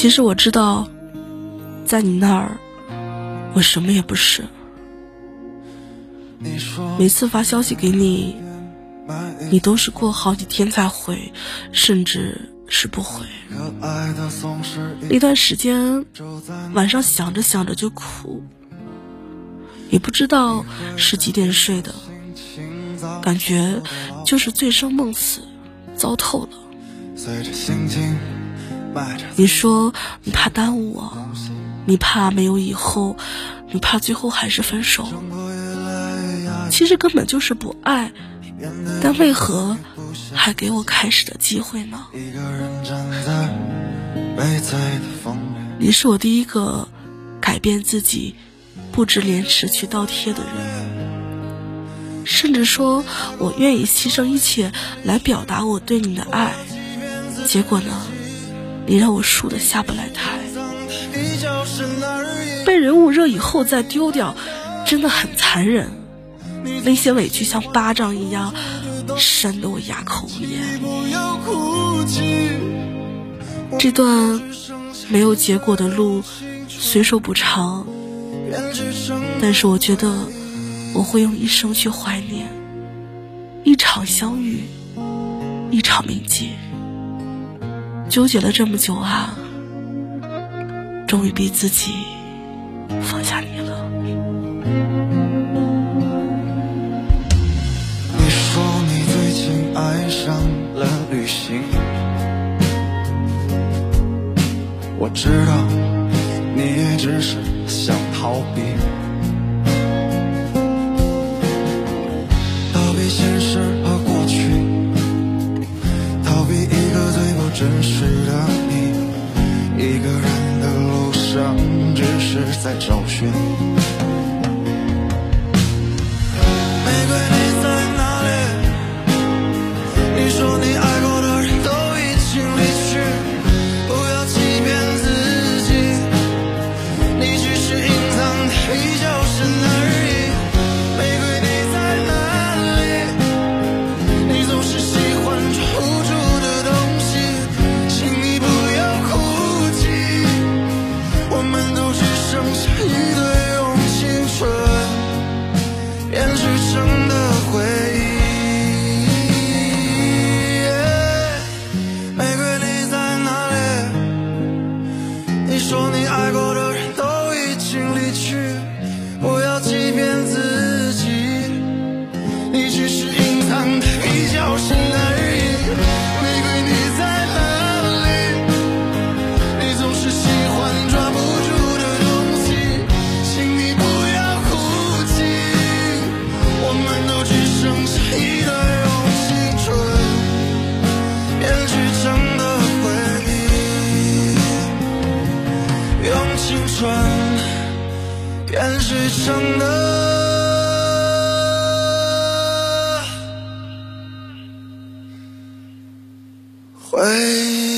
其实我知道，在你那儿，我什么也不是。每次发消息给你，你都是过好几天才回，甚至是不回。那段时间，晚上想着想着就哭，也不知道是几点睡的，感觉就是醉生梦死，糟透了。你说你怕耽误我，你怕没有以后，你怕最后还是分手。其实根本就是不爱，但为何还给我开始的机会呢？你是我第一个改变自己、不知廉耻去倒贴的人，甚至说我愿意牺牲一切来表达我对你的爱。结果呢，你让我输的下不来台，被人捂热以后再丢掉，真的很残忍。那些委屈像巴掌一样，扇得我哑口无言。这段没有结果的路，虽说不长，但是我觉得我会用一生去怀念一场相遇，一场铭记。纠结了这么久啊，终于逼自己放下你了。你说你最近爱上了旅行，我知道你也只是想逃避，真实的你。一个人的路上，只是在找寻。说你编织成的回忆。